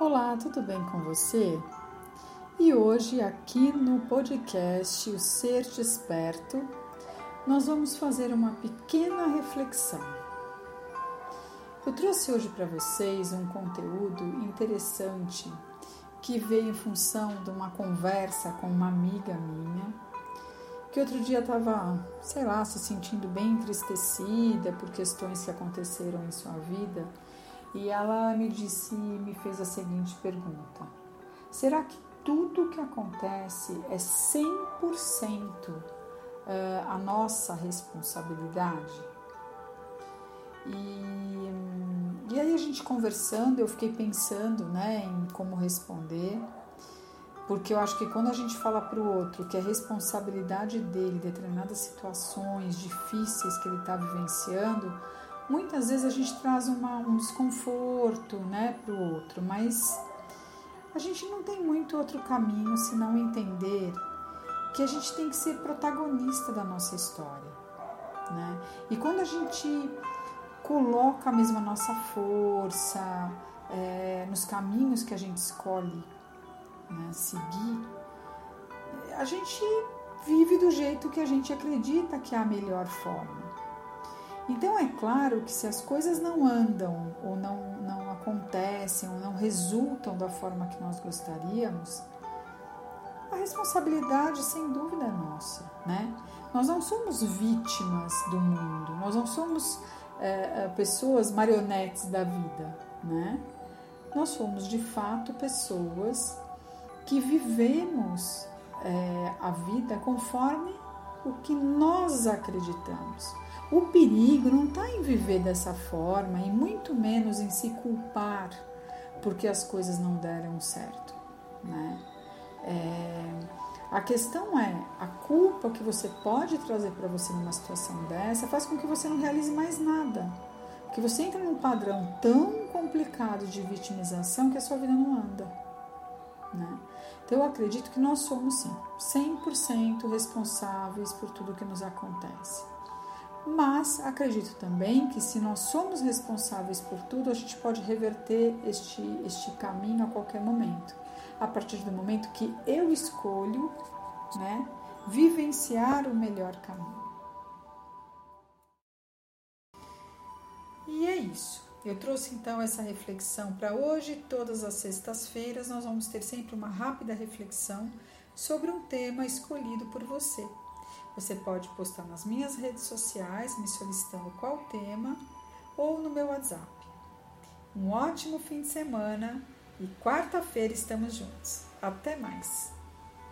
Olá, tudo bem com você? E hoje, aqui no podcast O Ser Desperto, nós vamos fazer uma pequena reflexão. Eu trouxe hoje para vocês um conteúdo interessante que veio em função de uma conversa com uma amiga minha, que outro dia estava, sei lá, se sentindo bem entristecida por questões que aconteceram em sua vida e ela me disse, me fez a seguinte pergunta: Será que tudo que acontece é 100% eh, a nossa responsabilidade? E, e aí a gente conversando, eu fiquei pensando né, em como responder, porque eu acho que quando a gente fala para o outro que é responsabilidade dele determinadas situações difíceis que ele está vivenciando, muitas vezes a gente traz uma, um desconforto né, para o outro, mas a gente não tem muito outro caminho senão entender que a gente tem que ser protagonista da nossa história. Né? E quando a gente coloca mesmo a nossa força é, nos caminhos que a gente escolhe né, seguir, a gente vive do jeito que a gente acredita que é a melhor forma. Então é claro que se as coisas não andam ou não, não acontecem ou não resultam da forma que nós gostaríamos, a responsabilidade sem dúvida é nossa, né? Nós não somos vítimas do mundo, nós não somos é, pessoas marionetes da vida, né? Nós somos de fato pessoas que vivemos é, a vida conforme o que nós acreditamos. O perigo não está em viver dessa forma e muito menos em se culpar porque as coisas não deram certo, né? É, a questão é a culpa que você pode trazer para você numa situação dessa faz com que você não realize mais nada, que você entra num padrão tão complicado de vitimização que a sua vida não anda, né? Então eu acredito que nós somos sim 100% responsáveis por tudo que nos acontece. Mas acredito também que se nós somos responsáveis por tudo, a gente pode reverter este, este caminho a qualquer momento. A partir do momento que eu escolho né, vivenciar o melhor caminho. E é isso. Eu trouxe então essa reflexão para hoje. Todas as sextas-feiras nós vamos ter sempre uma rápida reflexão sobre um tema escolhido por você. Você pode postar nas minhas redes sociais me solicitando qual tema ou no meu WhatsApp. Um ótimo fim de semana e quarta-feira estamos juntos. Até mais!